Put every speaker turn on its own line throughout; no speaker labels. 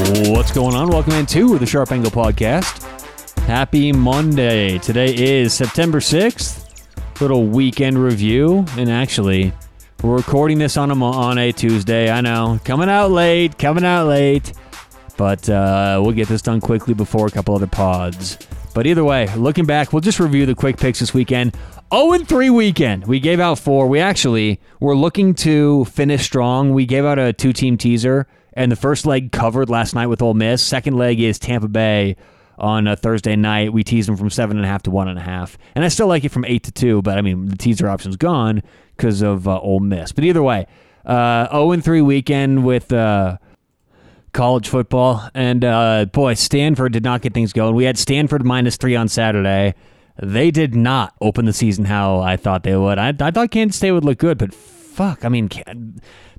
What's going on? Welcome into the Sharp Angle Podcast. Happy Monday. Today is September 6th. Little weekend review. And actually, we're recording this on a, on a Tuesday. I know. Coming out late. Coming out late. But uh, we'll get this done quickly before a couple other pods. But either way, looking back, we'll just review the quick picks this weekend. 0 3 weekend. We gave out four. We actually were looking to finish strong. We gave out a two team teaser, and the first leg covered last night with Ole Miss. Second leg is Tampa Bay on a Thursday night. We teased them from seven and a half to one and a half, and I still like it from eight to two. But I mean, the teaser option's gone because of uh, Ole Miss. But either way, uh, 0 3 weekend with. Uh, college football. And uh, boy, Stanford did not get things going. We had Stanford minus three on Saturday. They did not open the season how I thought they would. I, I thought Kansas State would look good, but fuck, I mean,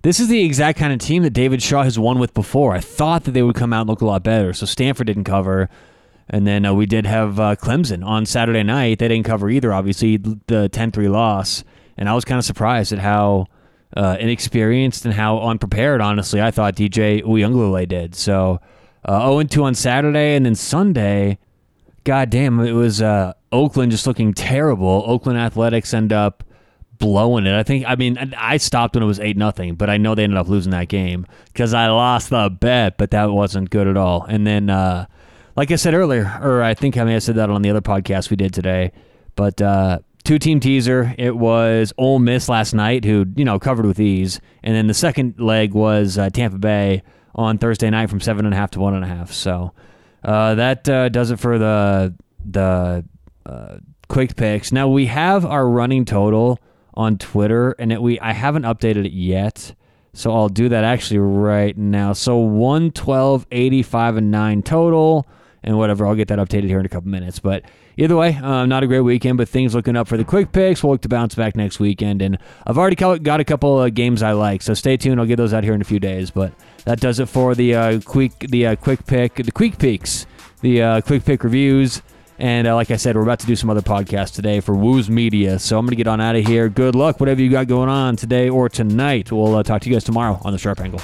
this is the exact kind of team that David Shaw has won with before. I thought that they would come out and look a lot better. So Stanford didn't cover. And then uh, we did have uh, Clemson on Saturday night. They didn't cover either, obviously, the 10 3 loss. And I was kind of surprised at how uh, inexperienced and how unprepared, honestly, I thought DJ Uiagalelei did. So uh, 0 2 on Saturday, and then Sunday, goddamn, it was uh, Oakland just looking terrible. Oakland Athletics end up blowing it. I think. I mean, I stopped when it was eight nothing, but I know they ended up losing that game because I lost the bet, but that wasn't good at all. And then, uh, like I said earlier, or I think I may have said that on the other podcast we did today, but uh, two team teaser. It was Ole Miss last night, who you know covered with ease, and then the second leg was uh, Tampa Bay on Thursday night from seven and a half to one and a half. So uh, that uh, does it for the the uh, quick picks. Now we have our running total on Twitter, and it, we I haven't updated it yet. So I'll do that actually right now. So 112, 85, and 9 total, and whatever. I'll get that updated here in a couple minutes. But either way, uh, not a great weekend, but things looking up for the quick picks. We'll look to bounce back next weekend, and I've already got a couple of games I like, so stay tuned. I'll get those out here in a few days. But that does it for the uh, quick the uh, quick pick the quick picks the uh, quick pick reviews. And uh, like I said, we're about to do some other podcasts today for Woos Media. So I'm going to get on out of here. Good luck, whatever you got going on today or tonight. We'll uh, talk to you guys tomorrow on the Sharp Angle.